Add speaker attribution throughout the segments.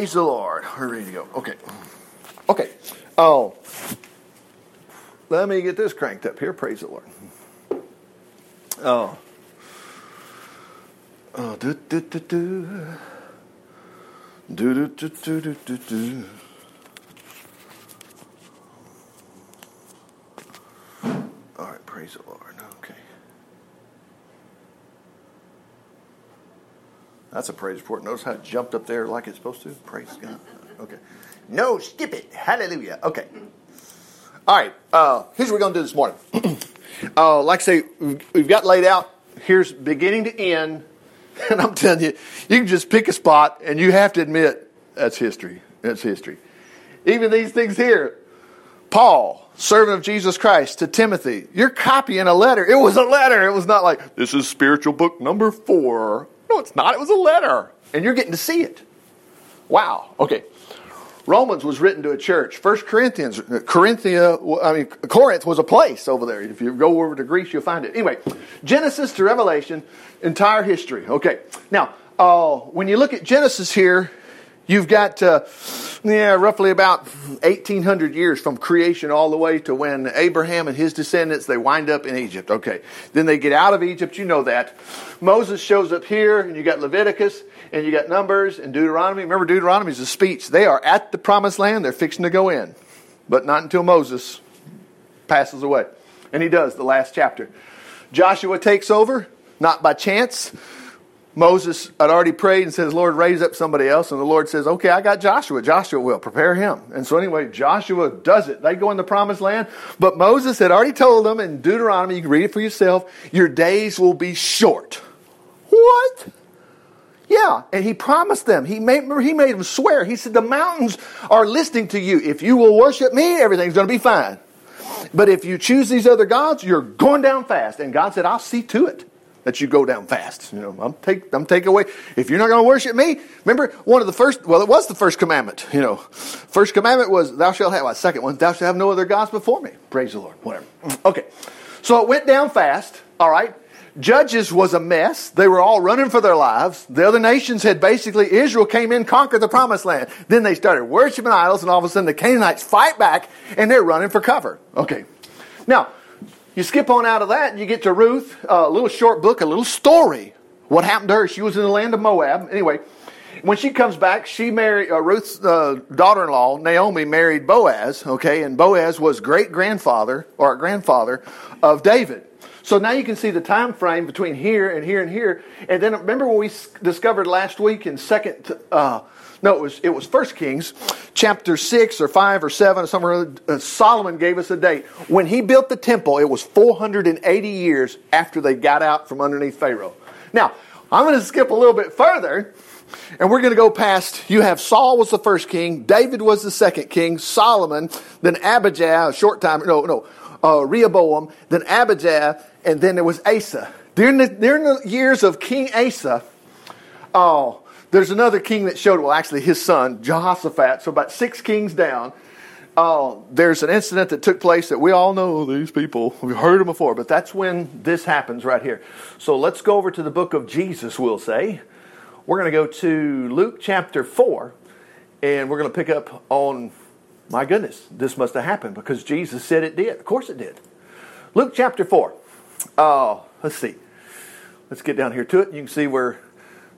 Speaker 1: Praise the Lord. We're ready to go. Okay. Okay. Oh. Let me get this cranked up here. Praise the Lord. Oh. Oh, do, do, do, do. Do, do, do, do, do, do, do. All right, praise the Lord. Okay. That's a praise report. Notice how it jumped up there like it's supposed to? Praise God. Okay. No, skip it. Hallelujah. Okay. All right. Uh, here's what we're going to do this morning. uh, like I say, we've got laid out. Here's beginning to end. And I'm telling you, you can just pick a spot and you have to admit that's history. That's history. Even these things here. Paul, servant of Jesus Christ, to Timothy. You're copying a letter. It was a letter. It was not like, this is spiritual book number four. No, it's not. It was a letter. And you're getting to see it. Wow. Okay. Romans was written to a church. First Corinthians, Corinthia, I mean, Corinth was a place over there. If you go over to Greece, you'll find it. Anyway, Genesis to Revelation, entire history. Okay. Now, uh, when you look at Genesis here, You've got, uh, yeah, roughly about 1800 years from creation all the way to when Abraham and his descendants, they wind up in Egypt. Okay. Then they get out of Egypt. You know that. Moses shows up here and you got Leviticus and you got Numbers and Deuteronomy. Remember Deuteronomy is a speech. They are at the promised land. They're fixing to go in. But not until Moses passes away. And he does, the last chapter. Joshua takes over, not by chance. Moses had already prayed and says, Lord, raise up somebody else. And the Lord says, okay, I got Joshua. Joshua will prepare him. And so anyway, Joshua does it. They go in the promised land. But Moses had already told them in Deuteronomy, you can read it for yourself, your days will be short. What? Yeah, and he promised them. He made, he made them swear. He said, the mountains are listening to you. If you will worship me, everything's going to be fine. But if you choose these other gods, you're going down fast. And God said, I'll see to it that you go down fast. You know, I'm take I'm take away. If you're not going to worship me, remember one of the first. Well, it was the first commandment. You know, first commandment was thou shalt have. Well, second one, thou shalt have no other gods before me. Praise the Lord. Whatever. Okay, so it went down fast. All right. Judges was a mess. They were all running for their lives. The other nations had basically, Israel came in, conquered the promised land. Then they started worshiping idols, and all of a sudden the Canaanites fight back, and they're running for cover. Okay. Now, you skip on out of that and you get to Ruth, a little short book, a little story. What happened to her? She was in the land of Moab. Anyway, when she comes back, she married uh, Ruth's uh, daughter-in-law Naomi married Boaz. Okay, and Boaz was great grandfather or grandfather of David. So now you can see the time frame between here and here and here. And then remember what we discovered last week in Second uh, no, it was it was First Kings, chapter six or five or seven or somewhere. Uh, Solomon gave us a date when he built the temple. It was 480 years after they got out from underneath Pharaoh. Now I'm going to skip a little bit further, and we're going to go past. You have Saul was the first king, David was the second king, Solomon, then Abijah, a short time. No, no, uh, Rehoboam, then Abijah, and then there was Asa. During the, during the years of King Asa, oh, there's another king that showed, well, actually, his son, Jehoshaphat, so about six kings down. Uh, there's an incident that took place that we all know these people. We've heard them before, but that's when this happens right here. So let's go over to the book of Jesus, we'll say. We're going to go to Luke chapter 4, and we're going to pick up on, my goodness, this must have happened because Jesus said it did. Of course it did. Luke chapter 4. Uh, let's see. Let's get down here to it. You can see where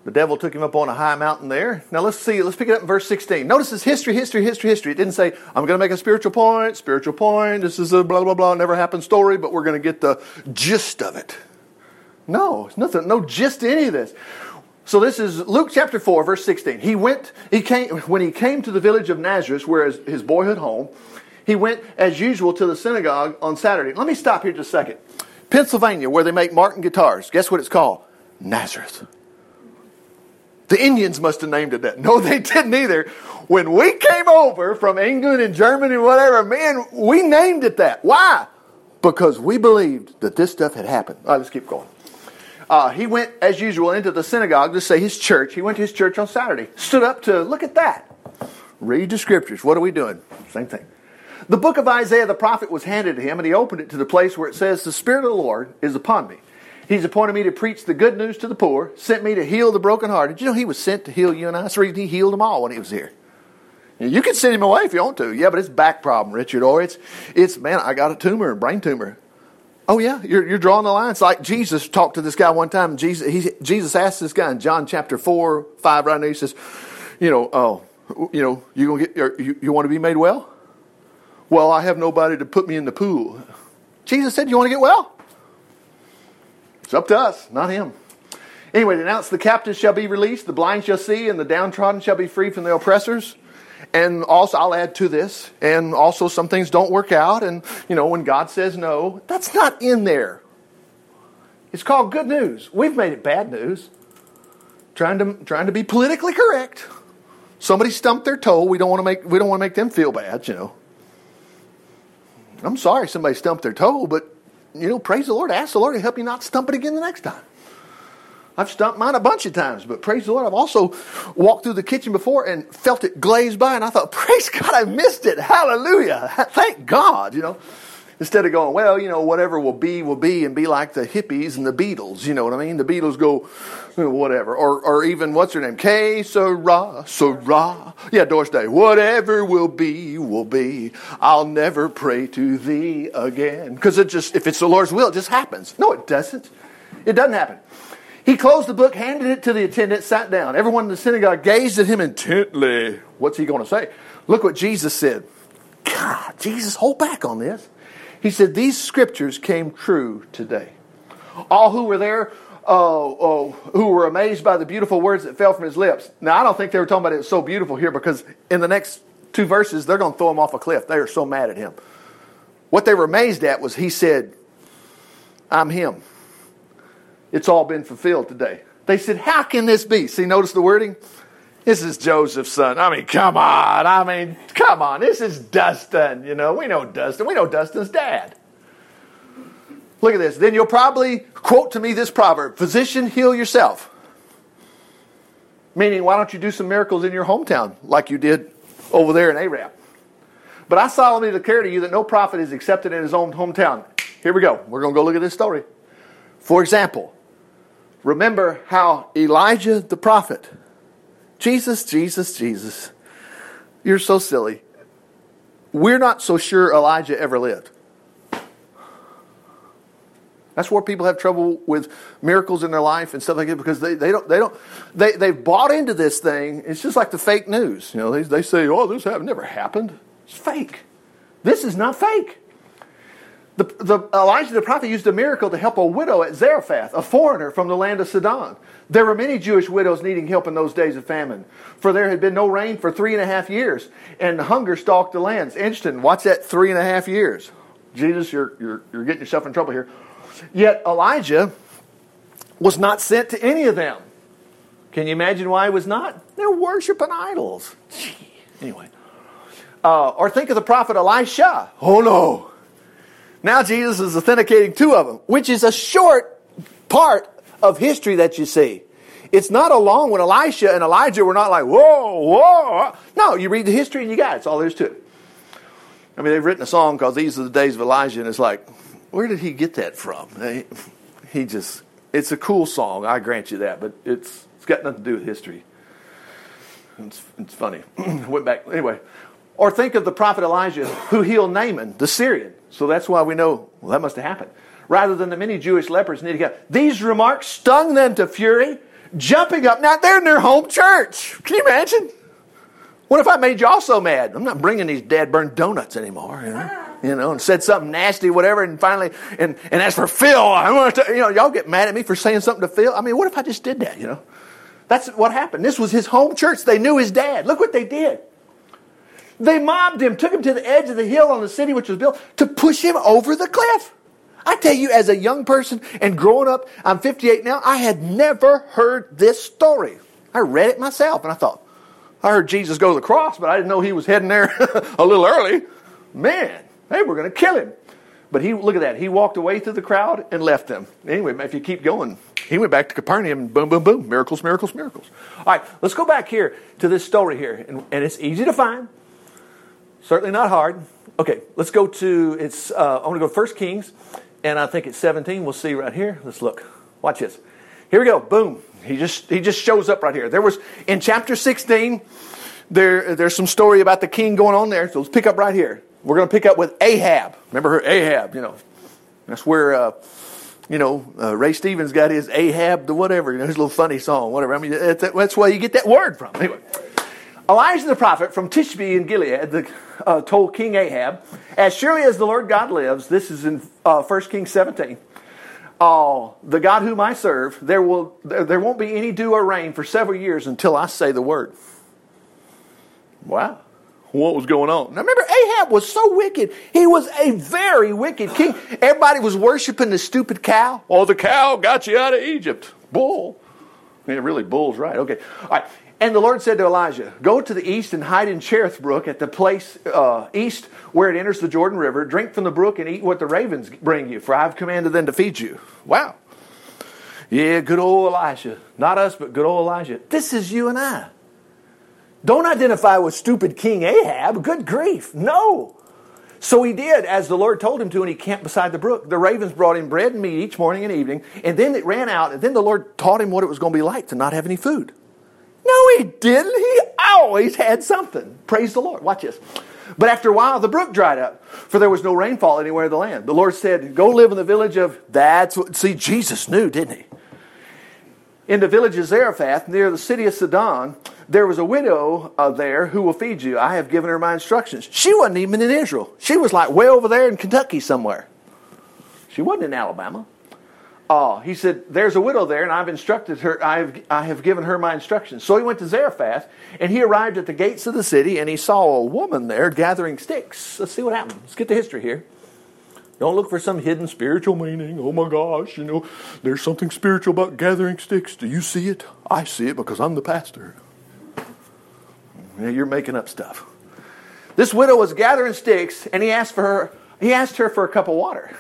Speaker 1: the devil took him up on a high mountain there. Now let's see, let's pick it up in verse 16. Notice this history, history, history, history. It didn't say, I'm going to make a spiritual point, spiritual point, this is a blah, blah, blah, never happened story, but we're going to get the gist of it. No, it's nothing, no gist to any of this. So this is Luke chapter 4, verse 16. He went, he came, when he came to the village of Nazareth, where his, his boyhood home, he went as usual to the synagogue on Saturday. Let me stop here just a second. Pennsylvania, where they make Martin guitars. Guess what it's called? Nazareth. The Indians must have named it that. No, they didn't either. When we came over from England and Germany and whatever, man, we named it that. Why? Because we believed that this stuff had happened. All right, let's keep going. Uh, he went, as usual, into the synagogue to say his church. He went to his church on Saturday. Stood up to look at that. Read the scriptures. What are we doing? Same thing. The book of Isaiah the prophet was handed to him, and he opened it to the place where it says, The Spirit of the Lord is upon me He's appointed me to preach the good news to the poor, sent me to heal the brokenhearted. You know, he was sent to heal you and I. That's the reason he healed them all when he was here. You can send him away if you want to. Yeah, but it's back problem, Richard. Or it's, it's man, I got a tumor, a brain tumor. Oh yeah, you're, you're drawing the line. It's like Jesus talked to this guy one time. Jesus, he, Jesus asked this guy in John chapter four, five, right now. He says, you know, oh, you know, you gonna get, you, you want to be made well? Well, I have nobody to put me in the pool. Jesus said, you want to get well? It's up to us, not him. Anyway, announce the captives shall be released, the blind shall see, and the downtrodden shall be free from the oppressors. And also, I'll add to this, and also some things don't work out, and you know, when God says no, that's not in there. It's called good news. We've made it bad news. Trying to trying to be politically correct. Somebody stumped their toe. We don't want to make we don't want to make them feel bad, you know. I'm sorry somebody stumped their toe, but you know, praise the Lord. Ask the Lord to help you not stump it again the next time. I've stumped mine a bunch of times, but praise the Lord, I've also walked through the kitchen before and felt it glaze by, and I thought, praise God, I missed it. Hallelujah. Thank God, you know. Instead of going, well, you know, whatever will be, will be, and be like the hippies and the Beatles, you know what I mean? The Beatles go, whatever. Or, or even, what's her name? Que, sera, sera. Yeah, Doris Day. Whatever will be, will be. I'll never pray to thee again. Because it just, if it's the Lord's will, it just happens. No, it doesn't. It doesn't happen. He closed the book, handed it to the attendant, sat down. Everyone in the synagogue gazed at him intently. What's he going to say? Look what Jesus said. God, Jesus, hold back on this. He said, These scriptures came true today. All who were there, uh, uh, who were amazed by the beautiful words that fell from his lips. Now, I don't think they were talking about it so beautiful here because in the next two verses, they're going to throw him off a cliff. They are so mad at him. What they were amazed at was he said, I'm him. It's all been fulfilled today. They said, How can this be? See, notice the wording? This is Joseph's son. I mean, come on. I mean, come on. This is Dustin. You know, we know Dustin. We know Dustin's dad. Look at this. Then you'll probably quote to me this proverb Physician, heal yourself. Meaning, why don't you do some miracles in your hometown like you did over there in Arab? But I solemnly declare to you that no prophet is accepted in his own hometown. Here we go. We're going to go look at this story. For example, remember how Elijah the prophet, Jesus, Jesus, Jesus, you're so silly. We're not so sure Elijah ever lived. That's where people have trouble with miracles in their life and stuff like that because they, they don't they don't they they've bought into this thing. It's just like the fake news. You know, they, they say, "Oh, this have never happened." It's fake. This is not fake. The, the, Elijah the prophet used a miracle to help a widow at Zarephath, a foreigner from the land of Sidon. There were many Jewish widows needing help in those days of famine, for there had been no rain for three and a half years, and hunger stalked the lands. Interesting. What's that three and a half years? Jesus, you're, you're, you're getting yourself in trouble here. Yet Elijah was not sent to any of them. Can you imagine why he was not? They're worshiping idols. Gee. Anyway. Uh, or think of the prophet Elisha. Oh no. Now Jesus is authenticating two of them, which is a short part of history that you see. It's not a long one. Elisha and Elijah were not like, whoa, whoa. No, you read the history and you got it. It's all there is to it. I mean, they've written a song called These Are the Days of Elijah, and it's like, where did he get that from? He just, it's a cool song, I grant you that, but it's, it's got nothing to do with history. It's, it's funny. Went back, anyway. Or think of the prophet Elijah who healed Naaman, the Syrian. So that's why we know, well, that must have happened. Rather than the many Jewish lepers needing help. These remarks stung them to fury, jumping up. Now they're in their home church. Can you imagine? What if I made y'all so mad? I'm not bringing these dad burned donuts anymore, you know? You know, and said something nasty, whatever, and finally, and, and as for Phil, I want to, you know, y'all get mad at me for saying something to Phil. I mean, what if I just did that, you know? That's what happened. This was his home church. They knew his dad. Look what they did. They mobbed him, took him to the edge of the hill on the city which was built to push him over the cliff. I tell you, as a young person and growing up, I'm 58 now, I had never heard this story. I read it myself and I thought, I heard Jesus go to the cross, but I didn't know he was heading there a little early. Man, they were going to kill him. But he, look at that. He walked away through the crowd and left them. Anyway, if you keep going, he went back to Capernaum and boom, boom, boom. Miracles, miracles, miracles. All right, let's go back here to this story here. And, and it's easy to find. Certainly not hard. Okay, let's go to it's. Uh, I want to go First Kings and I think it's 17. We'll see right here. Let's look. Watch this. Here we go. Boom. He just he just shows up right here. There was in chapter 16. There there's some story about the king going on there. So let's pick up right here. We're going to pick up with Ahab. Remember her Ahab. You know, that's where. Uh, you know, uh, Ray Stevens got his Ahab the whatever, you know, his little funny song, whatever. I mean, that's, that's where you get that word from. Anyway, Elijah the prophet from Tishbe in Gilead the, uh, told King Ahab, As surely as the Lord God lives, this is in uh, 1 Kings 17, uh, the God whom I serve, there, will, there, won't be any dew or rain for several years until I say the word. Wow what was going on. Now remember, Ahab was so wicked. He was a very wicked king. Everybody was worshiping the stupid cow. Oh, the cow got you out of Egypt. Bull. Yeah, really, bull's right. Okay. All right. And the Lord said to Elijah, Go to the east and hide in Cherith Brook at the place uh, east where it enters the Jordan River. Drink from the brook and eat what the ravens bring you, for I've commanded them to feed you. Wow. Yeah, good old Elijah. Not us, but good old Elijah. This is you and I. Don't identify with stupid King Ahab. Good grief. No. So he did as the Lord told him to, and he camped beside the brook. The ravens brought him bread and meat each morning and evening, and then it ran out, and then the Lord taught him what it was going to be like to not have any food. No, he didn't. He always had something. Praise the Lord. Watch this. But after a while, the brook dried up, for there was no rainfall anywhere in the land. The Lord said, Go live in the village of. That's what. See, Jesus knew, didn't he? In the village of Zarephath, near the city of Sidon, there was a widow uh, there who will feed you. I have given her my instructions. She wasn't even in Israel. She was like way over there in Kentucky somewhere. She wasn't in Alabama. Uh, he said, There's a widow there, and I've instructed her, I have, I have given her my instructions. So he went to Zarephath, and he arrived at the gates of the city, and he saw a woman there gathering sticks. Let's see what happened. Let's get the history here. Don't look for some hidden spiritual meaning. Oh my gosh, you know, there's something spiritual about gathering sticks. Do you see it? I see it because I'm the pastor. Yeah, You're making up stuff. This widow was gathering sticks, and he asked for her. He asked her for a cup of water.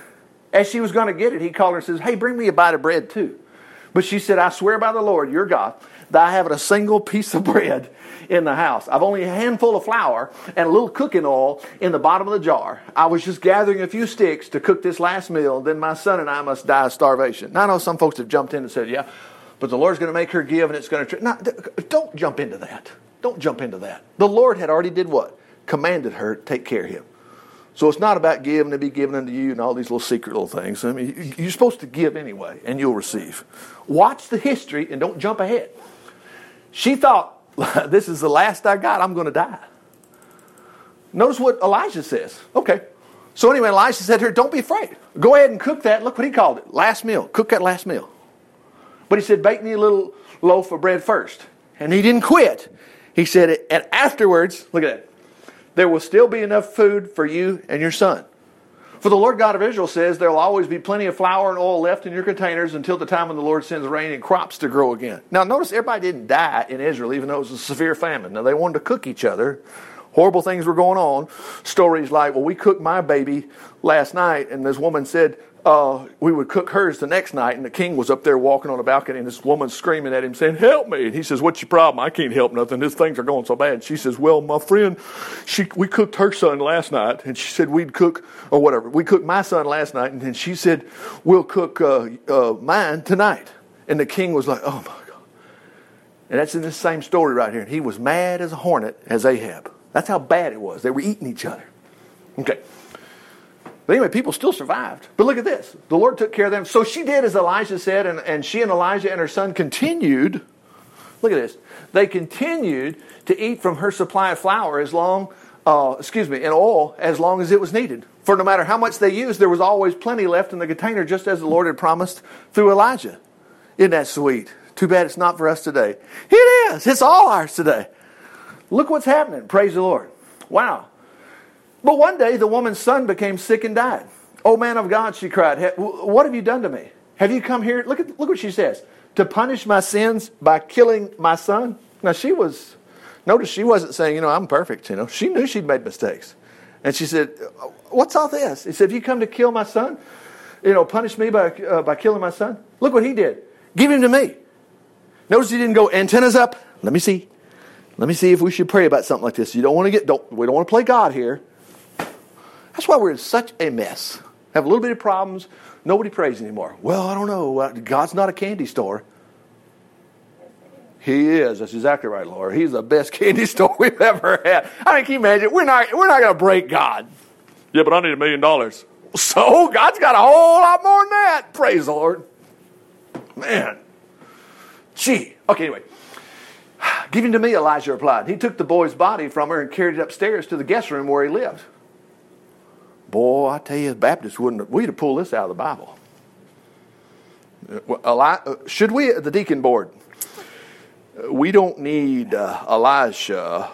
Speaker 1: As she was going to get it, he called her and says, "Hey, bring me a bite of bread too." But she said, "I swear by the Lord, your God, that I haven't a single piece of bread in the house. I've only a handful of flour and a little cooking oil in the bottom of the jar. I was just gathering a few sticks to cook this last meal. Then my son and I must die of starvation." Now I know some folks have jumped in and said, "Yeah." But the Lord's going to make her give, and it's going to. Tr-. No, don't jump into that. Don't jump into that. The Lord had already did what? Commanded her to take care of him. So it's not about giving to be given unto you and all these little secret little things. I mean, you're supposed to give anyway, and you'll receive. Watch the history and don't jump ahead. She thought, this is the last I got, I'm going to die. Notice what Elijah says. Okay. So anyway, Elijah said to her, Don't be afraid. Go ahead and cook that. Look what he called it last meal. Cook that last meal. But he said, Bake me a little loaf of bread first. And he didn't quit. He said, and afterwards, look at that, there will still be enough food for you and your son. For the Lord God of Israel says, There will always be plenty of flour and oil left in your containers until the time when the Lord sends rain and crops to grow again. Now, notice everybody didn't die in Israel, even though it was a severe famine. Now, they wanted to cook each other. Horrible things were going on. Stories like, Well, we cooked my baby last night, and this woman said, uh, we would cook hers the next night, and the king was up there walking on the balcony, and this woman screaming at him, saying, "Help me!" And he says, "What's your problem? I can't help nothing. These things are going so bad." And she says, "Well, my friend, she we cooked her son last night, and she said we'd cook or whatever. We cooked my son last night, and then she said we'll cook uh, uh, mine tonight." And the king was like, "Oh my god!" And that's in this same story right here. And he was mad as a hornet as Ahab. That's how bad it was. They were eating each other. Okay. But anyway, people still survived. But look at this. The Lord took care of them. So she did as Elijah said, and, and she and Elijah and her son continued. Look at this. They continued to eat from her supply of flour as long, uh, excuse me, and oil as long as it was needed. For no matter how much they used, there was always plenty left in the container, just as the Lord had promised through Elijah. Isn't that sweet? Too bad it's not for us today. It is. It's all ours today. Look what's happening. Praise the Lord. Wow. But one day the woman's son became sick and died. Oh man of God, she cried, what have you done to me? Have you come here? Look at look what she says. To punish my sins by killing my son? Now she was notice she wasn't saying, you know, I'm perfect, you know. She knew she'd made mistakes. And she said, What's all this? He said, Have you come to kill my son? You know, punish me by, uh, by killing my son? Look what he did. Give him to me. Notice he didn't go antennas up. Let me see. Let me see if we should pray about something like this. You don't want to get don't we don't want to play God here. That's why we're in such a mess. have a little bit of problems. Nobody prays anymore. Well, I don't know. Uh, God's not a candy store. He is. That's exactly right, Lord. He's the best candy store we've ever had. I mean, can you imagine? We're not, we're not going to break God. Yeah, but I need a million dollars. So God's got a whole lot more than that. Praise the Lord. Man. Gee. Okay, anyway. Give him to me, Elijah replied. He took the boy's body from her and carried it upstairs to the guest room where he lived. Boy, I tell you, Baptists wouldn't, we'd have pulled this out of the Bible. Uh, should we, the deacon board, uh, we don't need uh, Elisha.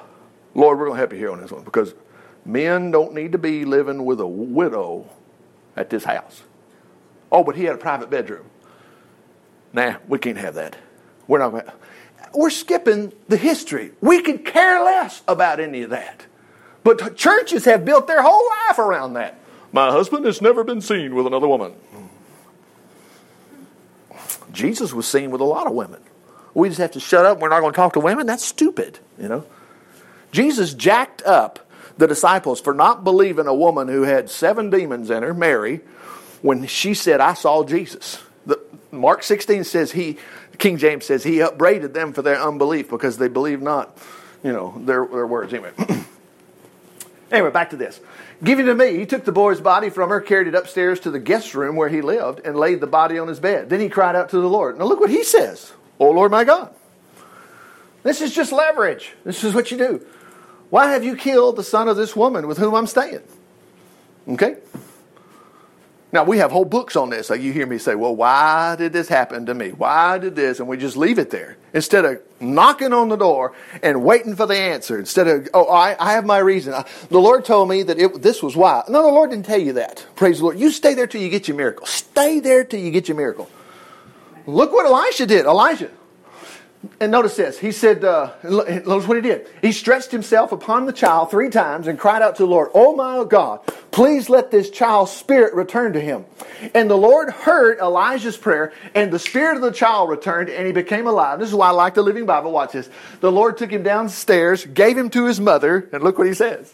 Speaker 1: Lord, we're going to help you here on this one because men don't need to be living with a widow at this house. Oh, but he had a private bedroom. Nah, we can't have that. We're not we're skipping the history. We could care less about any of that. But churches have built their whole life around that. My husband has never been seen with another woman. Jesus was seen with a lot of women. We just have to shut up. We're not going to talk to women. That's stupid, you know. Jesus jacked up the disciples for not believing a woman who had seven demons in her, Mary, when she said, I saw Jesus. The, Mark 16 says he King James says he upbraided them for their unbelief because they believed not, you know, their, their words. Anyway. anyway, back to this. Giving to me, he took the boy's body from her, carried it upstairs to the guest room where he lived, and laid the body on his bed. Then he cried out to the Lord. Now look what he says. Oh Lord my God. This is just leverage. This is what you do. Why have you killed the son of this woman with whom I'm staying? Okay? Now, we have whole books on this. Like you hear me say, well, why did this happen to me? Why did this? And we just leave it there. Instead of knocking on the door and waiting for the answer. Instead of, oh, I, I have my reason. The Lord told me that it, this was why. No, the Lord didn't tell you that. Praise the Lord. You stay there till you get your miracle. Stay there till you get your miracle. Look what Elisha did. Elijah. And notice this. He said, uh, notice what he did. He stretched himself upon the child three times and cried out to the Lord, Oh my God, please let this child's spirit return to him. And the Lord heard Elijah's prayer, and the spirit of the child returned, and he became alive. This is why I like the Living Bible. Watch this. The Lord took him downstairs, gave him to his mother, and look what he says.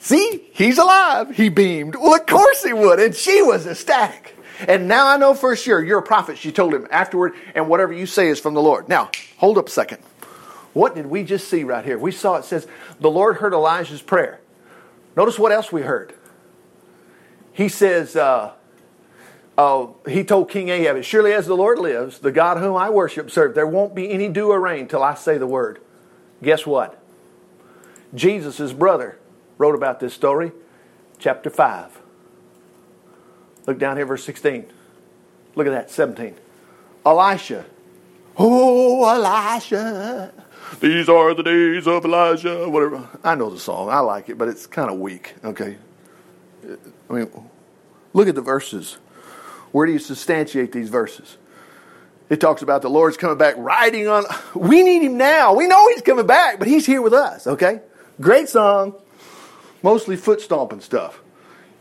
Speaker 1: See, he's alive. He beamed. Well, of course he would. And she was ecstatic. And now I know for sure you're a prophet, she told him afterward, and whatever you say is from the Lord. Now, hold up a second. What did we just see right here? We saw it says, the Lord heard Elijah's prayer. Notice what else we heard. He says, uh, uh, he told King Ahab, surely as the Lord lives, the God whom I worship, serve, there won't be any dew or rain till I say the word. Guess what? Jesus' brother wrote about this story, chapter 5. Look down here, verse 16. Look at that, 17. Elisha. Oh, Elisha. These are the days of Elijah. Whatever. I know the song. I like it, but it's kind of weak. Okay. I mean, look at the verses. Where do you substantiate these verses? It talks about the Lord's coming back riding on. We need him now. We know he's coming back, but he's here with us, okay? Great song. Mostly foot stomping stuff.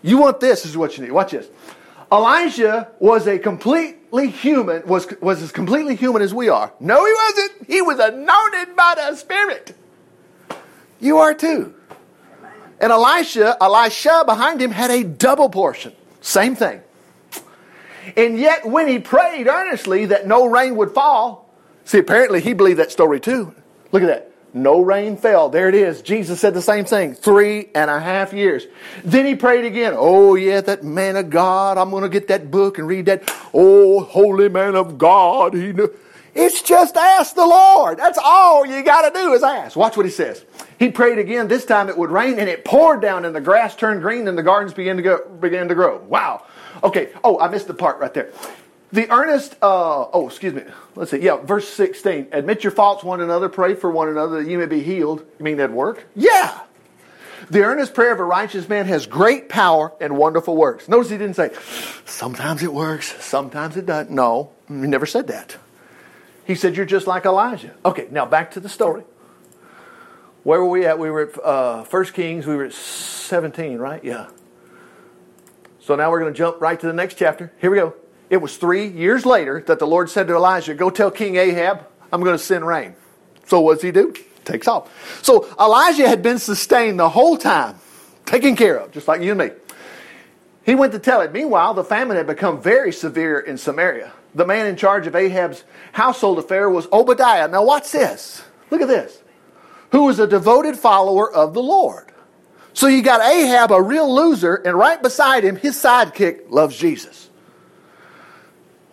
Speaker 1: You want this, this is what you need. Watch this. Elijah was a completely human, was, was as completely human as we are. No, he wasn't. He was anointed by the Spirit. You are too. And Elisha, Elisha behind him had a double portion. Same thing. And yet, when he prayed earnestly that no rain would fall, see, apparently he believed that story too. Look at that. No rain fell. There it is. Jesus said the same thing. Three and a half years. Then he prayed again. Oh, yeah, that man of God. I'm going to get that book and read that. Oh, holy man of God. He knew. It's just ask the Lord. That's all you got to do is ask. Watch what he says. He prayed again. This time it would rain and it poured down and the grass turned green and the gardens began to go, began to grow. Wow. Okay. Oh, I missed the part right there. The earnest, uh, oh, excuse me. Let's see. Yeah, verse 16. Admit your faults one another, pray for one another that you may be healed. You mean that work? Yeah. The earnest prayer of a righteous man has great power and wonderful works. Notice he didn't say, sometimes it works, sometimes it doesn't. No, he never said that. He said, You're just like Elijah. Okay, now back to the story. Where were we at? We were at uh, 1 Kings, we were at 17, right? Yeah. So now we're going to jump right to the next chapter. Here we go. It was three years later that the Lord said to Elijah, Go tell King Ahab, I'm going to send rain. So what does he do? Takes off. So Elijah had been sustained the whole time, taken care of, just like you and me. He went to tell it. Meanwhile, the famine had become very severe in Samaria. The man in charge of Ahab's household affair was Obadiah. Now, watch this. Look at this. Who was a devoted follower of the Lord. So you got Ahab, a real loser, and right beside him, his sidekick loves Jesus.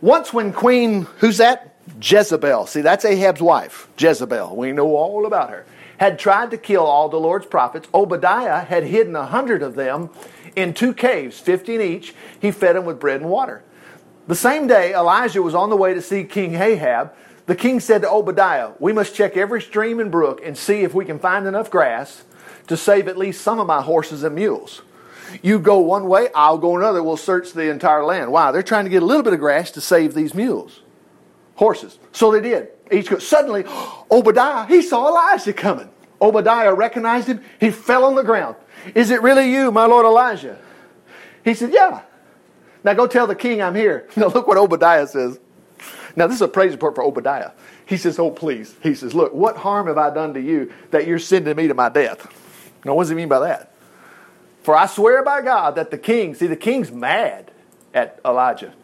Speaker 1: Once, when Queen, who's that? Jezebel. See, that's Ahab's wife, Jezebel. We know all about her. Had tried to kill all the Lord's prophets. Obadiah had hidden a hundred of them in two caves, 15 each. He fed them with bread and water. The same day, Elijah was on the way to see King Ahab. The king said to Obadiah, We must check every stream and brook and see if we can find enough grass to save at least some of my horses and mules. You go one way, I'll go another. We'll search the entire land. Why? They're trying to get a little bit of grass to save these mules, horses. So they did. Each go. Suddenly, Obadiah, he saw Elijah coming. Obadiah recognized him. He fell on the ground. Is it really you, my Lord Elijah? He said, Yeah. Now go tell the king I'm here. Now look what Obadiah says. Now this is a praise report for Obadiah. He says, Oh, please. He says, Look, what harm have I done to you that you're sending me to my death? Now, what does he mean by that? For I swear by God that the king, see, the king's mad at Elijah,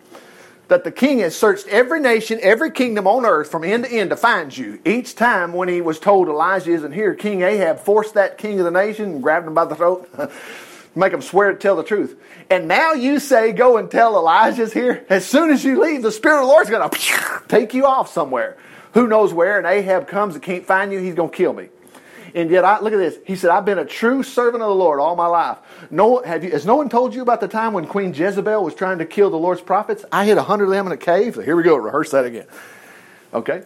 Speaker 1: that the king has searched every nation, every kingdom on earth from end to end to find you. Each time when he was told Elijah isn't here, King Ahab forced that king of the nation and grabbed him by the throat, make him swear to tell the truth. And now you say, go and tell Elijah's here. As soon as you leave, the Spirit of the Lord's going to take you off somewhere. Who knows where? And Ahab comes and can't find you, he's going to kill me. And yet, I, look at this. He said, I've been a true servant of the Lord all my life. No, have you, has no one told you about the time when Queen Jezebel was trying to kill the Lord's prophets? I hid a hundred of them in a cave. So here we go. Rehearse that again. Okay.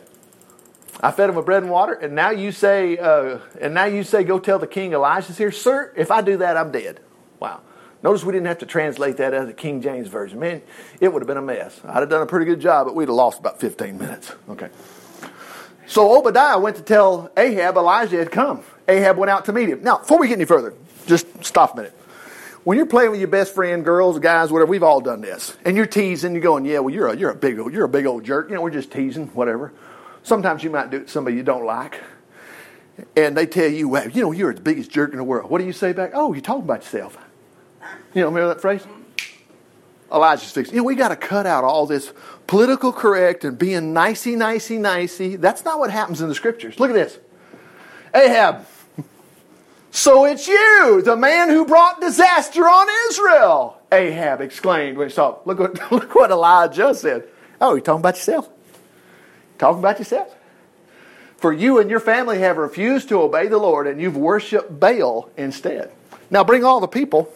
Speaker 1: I fed them with bread and water, and now you say, uh, and now you say, go tell the king Elijah's here, sir. If I do that, I'm dead. Wow. Notice we didn't have to translate that as a King James version. Man, it would have been a mess. I'd have done a pretty good job, but we'd have lost about 15 minutes. Okay. So Obadiah went to tell Ahab Elijah had come. Ahab went out to meet him. Now, before we get any further, just stop a minute. When you're playing with your best friend, girls, guys, whatever, we've all done this, and you're teasing, you're going, "Yeah, well, you're a you're a big old, you're a big old jerk." You know, we're just teasing, whatever. Sometimes you might do it to somebody you don't like, and they tell you, "Well, you know, you're the biggest jerk in the world." What do you say back? Oh, you're talking about yourself. You know, remember that phrase? Elijah's fixing. You know, we got to cut out all this political correct and being nicey, nicey, nicey. That's not what happens in the scriptures. Look at this. Ahab. So it's you, the man who brought disaster on Israel. Ahab exclaimed when he saw. Look what look what Elijah said. Oh, you talking about yourself? Talking about yourself? For you and your family have refused to obey the Lord, and you've worshipped Baal instead. Now bring all the people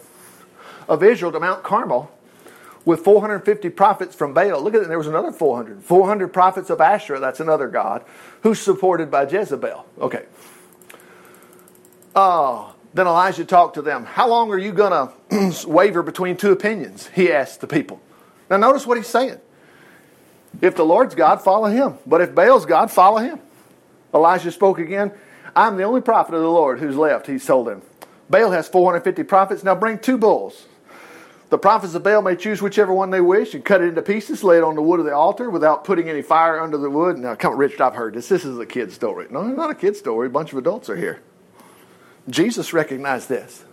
Speaker 1: of Israel to Mount Carmel with 450 prophets from Baal. Look at it, there was another 400. 400 prophets of Asherah, that's another god, who's supported by Jezebel. Okay. Uh, then Elijah talked to them. How long are you going to waver between two opinions? He asked the people. Now, notice what he's saying. If the Lord's God, follow him. But if Baal's God, follow him. Elijah spoke again. I'm the only prophet of the Lord who's left, he told them. Baal has 450 prophets. Now bring two bulls the prophets of Baal may choose whichever one they wish and cut it into pieces, lay it on the wood of the altar without putting any fire under the wood. Now, come Richard, I've heard this. This is a kid story. No, it's not a kid story. A bunch of adults are here. Jesus recognized this.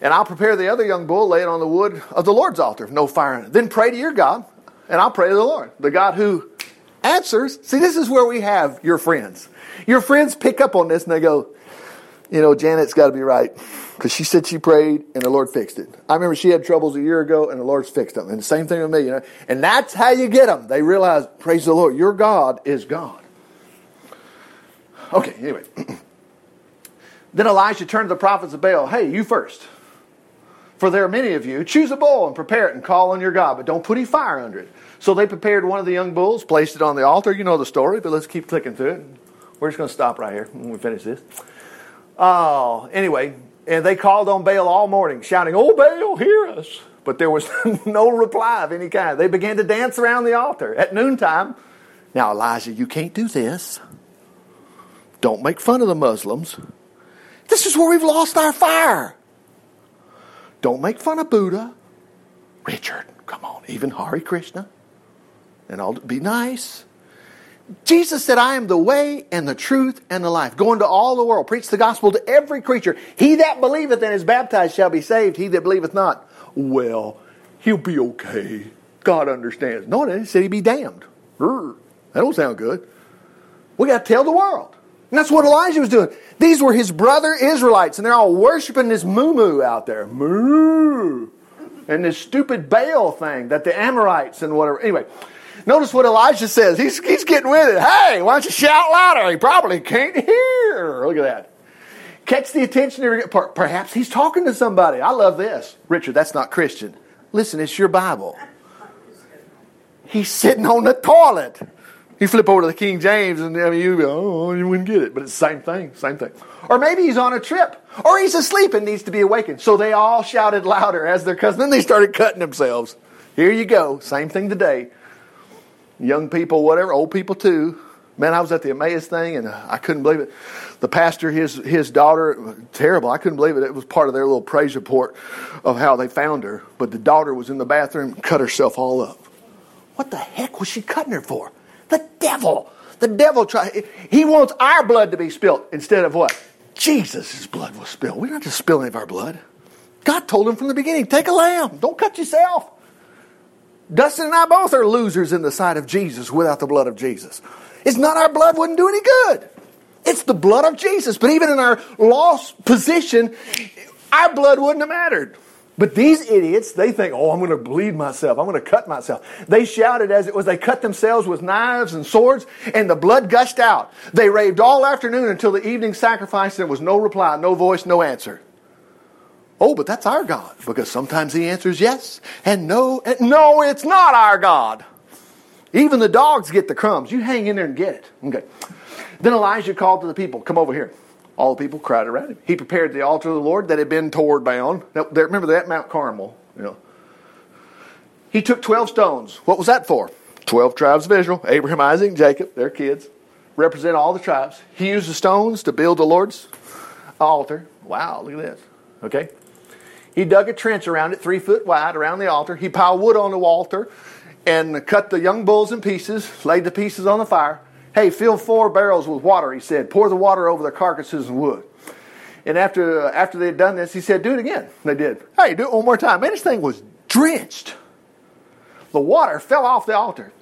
Speaker 1: And I'll prepare the other young bull, lay it on the wood of the Lord's altar, no fire in it. Then pray to your God, and I'll pray to the Lord, the God who answers. See, this is where we have your friends. Your friends pick up on this and they go, you know, Janet's got to be right because she said she prayed and the Lord fixed it. I remember she had troubles a year ago and the Lord's fixed them. And the same thing with me, you know. And that's how you get them. They realize, praise the Lord, your God is God. Okay, anyway. then Elijah turned to the prophets of Baal, hey, you first. For there are many of you. Choose a bull and prepare it and call on your God, but don't put any fire under it. So they prepared one of the young bulls, placed it on the altar. You know the story, but let's keep clicking through it. We're just going to stop right here when we finish this. Oh, anyway, and they called on Baal all morning, shouting, Oh, Baal, hear us. But there was no reply of any kind. They began to dance around the altar at noontime. Now, Elijah, you can't do this. Don't make fun of the Muslims. This is where we've lost our fire. Don't make fun of Buddha. Richard, come on, even Hare Krishna. And I'll be nice. Jesus said, I am the way and the truth and the life. Go into all the world, preach the gospel to every creature. He that believeth and is baptized shall be saved. He that believeth not, well, he'll be okay. God understands. No, he said he'd be damned. That don't sound good. We got to tell the world. And that's what Elijah was doing. These were his brother Israelites, and they're all worshiping this moo out there. Moo! And this stupid Baal thing that the Amorites and whatever. Anyway, Notice what Elijah says. He's, he's getting with it. Hey, why don't you shout louder? He probably can't hear. Look at that. Catch the attention. Perhaps he's talking to somebody. I love this. Richard, that's not Christian. Listen, it's your Bible. He's sitting on the toilet. You flip over to the King James and I mean, you go, oh, you wouldn't get it. But it's the same thing, same thing. Or maybe he's on a trip. Or he's asleep and needs to be awakened. So they all shouted louder as their cousin. Then they started cutting themselves. Here you go. Same thing today young people, whatever, old people too. Man, I was at the Emmaus thing and I couldn't believe it. The pastor, his his daughter, terrible. I couldn't believe it. It was part of their little praise report of how they found her. But the daughter was in the bathroom, cut herself all up. What the heck was she cutting her for? The devil. The devil try. He wants our blood to be spilled instead of what? Jesus' blood was spilled. We're not just any of our blood. God told him from the beginning, take a lamb. Don't cut yourself. Dustin and I both are losers in the sight of Jesus without the blood of Jesus. It's not our blood wouldn't do any good. It's the blood of Jesus. But even in our lost position, our blood wouldn't have mattered. But these idiots, they think, oh, I'm going to bleed myself. I'm going to cut myself. They shouted as it was. They cut themselves with knives and swords, and the blood gushed out. They raved all afternoon until the evening sacrifice, and there was no reply, no voice, no answer. Oh, but that's our God. Because sometimes the answer is yes and no. And no, it's not our God. Even the dogs get the crumbs. You hang in there and get it. Okay. Then Elijah called to the people, Come over here. All the people crowded around him. He prepared the altar of the Lord that had been torn down. Remember that Mount Carmel, you know. He took 12 stones. What was that for? 12 tribes of Israel, Abraham, Isaac, and Jacob, their kids, represent all the tribes. He used the stones to build the Lord's altar. Wow, look at this. Okay? He dug a trench around it, three foot wide, around the altar. He piled wood on the altar and cut the young bulls in pieces, laid the pieces on the fire. Hey, fill four barrels with water, he said. Pour the water over the carcasses and wood. And after, after they had done this, he said, Do it again. They did. Hey, do it one more time. Man, this thing was drenched. The water fell off the altar.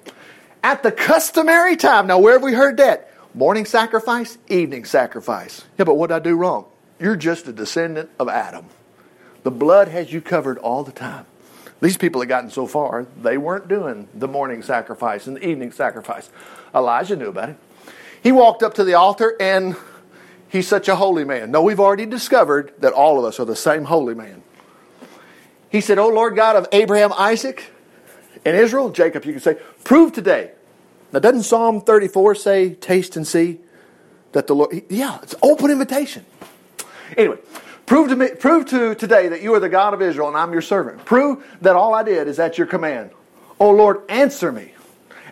Speaker 1: At the customary time, now where have we heard that? Morning sacrifice, evening sacrifice. Yeah, but what did I do wrong? You're just a descendant of Adam. The blood has you covered all the time. These people had gotten so far, they weren't doing the morning sacrifice and the evening sacrifice. Elijah knew about it. He walked up to the altar and he's such a holy man. No, we've already discovered that all of us are the same holy man. He said, O Lord God of Abraham, Isaac, and Israel, Jacob, you can say, prove today. Now, doesn't Psalm 34 say, taste and see that the Lord, yeah, it's open invitation. Anyway, Prove to me, prove to today that you are the God of Israel and I'm your servant. Prove that all I did is at your command. Oh Lord, answer me.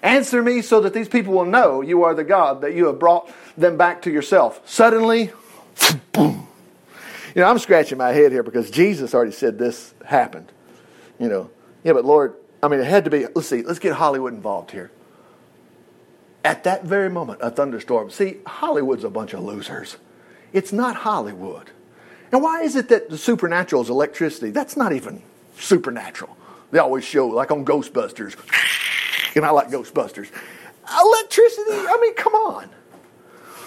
Speaker 1: Answer me so that these people will know you are the God, that you have brought them back to yourself. Suddenly, boom. You know, I'm scratching my head here because Jesus already said this happened. You know, yeah, but Lord, I mean, it had to be, let's see, let's get Hollywood involved here. At that very moment, a thunderstorm. See, Hollywood's a bunch of losers. It's not Hollywood. Now, why is it that the supernatural is electricity? That's not even supernatural. They always show, like on Ghostbusters, and I like Ghostbusters. Electricity, I mean, come on.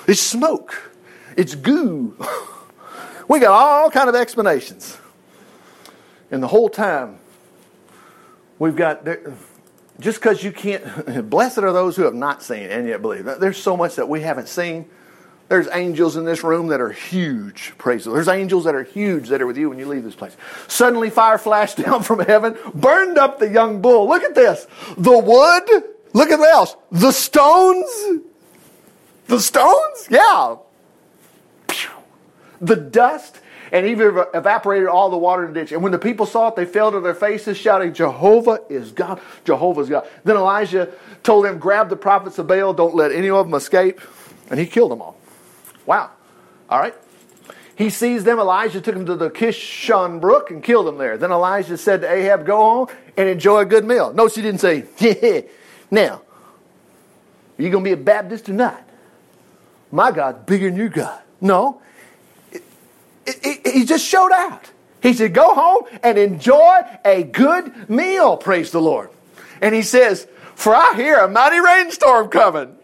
Speaker 1: It's smoke. It's goo. We got all kind of explanations. And the whole time, we've got, just because you can't, blessed are those who have not seen and yet believe. There's so much that we haven't seen there's angels in this room that are huge. Praise the Lord. There's angels that are huge that are with you when you leave this place. Suddenly, fire flashed down from heaven, burned up the young bull. Look at this. The wood. Look at the else. The stones. The stones? Yeah. The dust and even evaporated all the water in the ditch. And when the people saw it, they fell to their faces, shouting, Jehovah is God. Jehovah's God. Then Elijah told them, Grab the prophets of Baal, don't let any of them escape. And he killed them all. Wow. All right. He sees them. Elijah took them to the Kishon brook and killed them there. Then Elijah said to Ahab, Go on and enjoy a good meal. No, she didn't say, Yeah. Now, Are you going to be a Baptist or not? My God's bigger than your God. No. He just showed out. He said, Go home and enjoy a good meal, praise the Lord. And he says, For I hear a mighty rainstorm coming.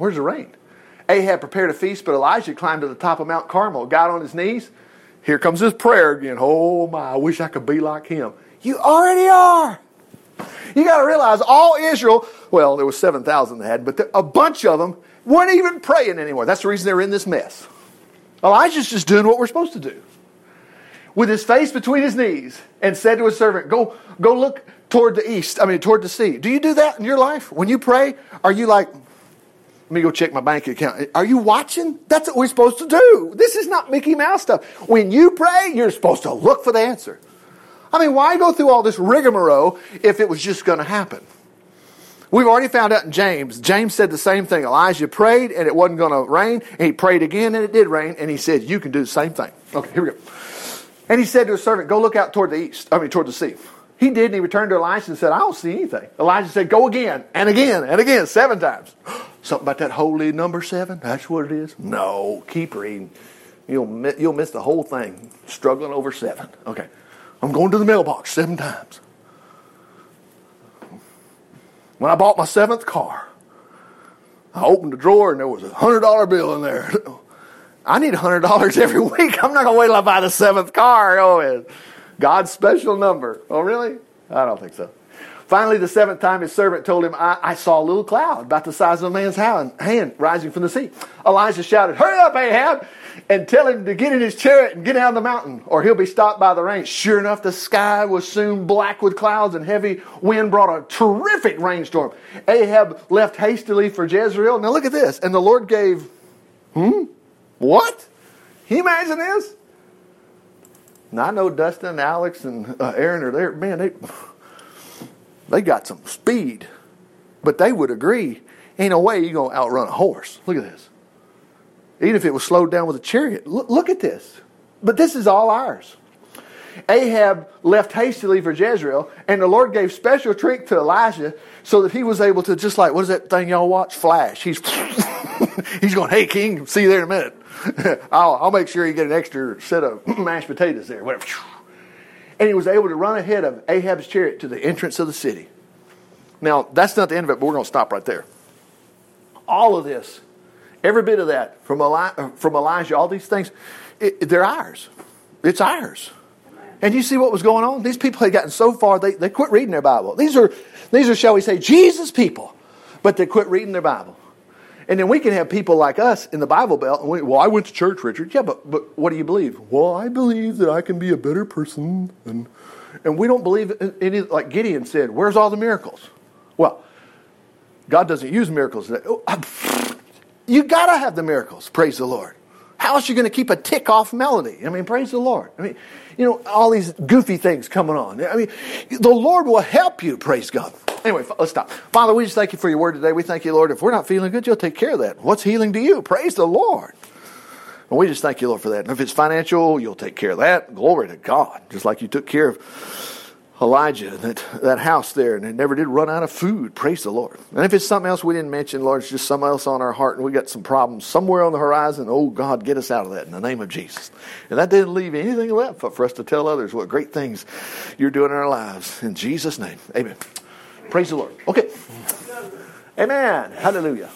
Speaker 1: Where's the rain? Ahab prepared a feast, but Elijah climbed to the top of Mount Carmel, got on his knees. Here comes his prayer again. Oh my, I wish I could be like him. You already are. You got to realize all Israel, well, there was 7,000 that had, but a bunch of them weren't even praying anymore. That's the reason they're in this mess. Elijah's just doing what we're supposed to do. With his face between his knees and said to his servant, Go, go look toward the east, I mean, toward the sea. Do you do that in your life? When you pray, are you like, let me go check my bank account. Are you watching? That's what we're supposed to do. This is not Mickey Mouse stuff. When you pray, you're supposed to look for the answer. I mean, why go through all this rigmarole if it was just going to happen? We've already found out in James. James said the same thing. Elijah prayed and it wasn't going to rain, and he prayed again and it did rain, and he said, You can do the same thing. Okay, here we go. And he said to his servant, Go look out toward the east, I mean, toward the sea. He did, and he returned to Elijah and said, I don't see anything. Elijah said, Go again, and again, and again, seven times. Something about that holy number seven? That's what it is? No, keep reading. You'll, you'll miss the whole thing struggling over seven. Okay. I'm going to the mailbox seven times. When I bought my seventh car, I opened the drawer and there was a hundred dollar bill in there. I need a hundred dollars every week. I'm not gonna wait till I buy the seventh car. Oh, God's special number. Oh, really? I don't think so. Finally, the seventh time, his servant told him, I, I saw a little cloud about the size of a man's hand, hand rising from the sea. Elijah shouted, Hurry up, Ahab, and tell him to get in his chariot and get down the mountain, or he'll be stopped by the rain. Sure enough, the sky was soon black with clouds, and heavy wind brought a terrific rainstorm. Ahab left hastily for Jezreel. Now look at this. And the Lord gave, hmm? What? Can you imagine this? Now I know Dustin, Alex, and uh, Aaron are there. Man, they they got some speed, but they would agree. Ain't no way you're gonna outrun a horse. Look at this. Even if it was slowed down with a chariot. Look, look at this. But this is all ours. Ahab left hastily for Jezreel, and the Lord gave special trick to Elijah so that he was able to just like what is that thing y'all watch? Flash. He's he's going, hey King, see you there in a minute. I'll, I'll make sure you get an extra set of mashed potatoes there, whatever. And he was able to run ahead of Ahab's chariot to the entrance of the city. Now, that's not the end of it, but we're going to stop right there. All of this, every bit of that from, Eli- uh, from Elijah, all these things, it, they're ours. It's ours. And you see what was going on? These people had gotten so far, they, they quit reading their Bible. These are, these are, shall we say, Jesus people, but they quit reading their Bible. And then we can have people like us in the Bible Belt. We, well, I went to church, Richard. Yeah, but, but what do you believe? Well, I believe that I can be a better person. And, and we don't believe any, like Gideon said, where's all the miracles? Well, God doesn't use miracles. Oh, you got to have the miracles. Praise the Lord. How else are you going to keep a tick off melody? I mean, praise the Lord. I mean, you know, all these goofy things coming on. I mean, the Lord will help you, praise God. Anyway, let's stop. Father, we just thank you for your word today. We thank you, Lord. If we're not feeling good, you'll take care of that. What's healing to you? Praise the Lord. And we just thank you, Lord, for that. And if it's financial, you'll take care of that. Glory to God. Just like you took care of Elijah, that, that house there, and it never did run out of food. Praise the Lord. And if it's something else we didn't mention, Lord, it's just something else on our heart, and we got some problems somewhere on the horizon, oh God, get us out of that in the name of Jesus. And that didn't leave anything left for us to tell others what great things you're doing in our lives. In Jesus' name, amen. Praise the Lord. Okay. Amen. Hallelujah.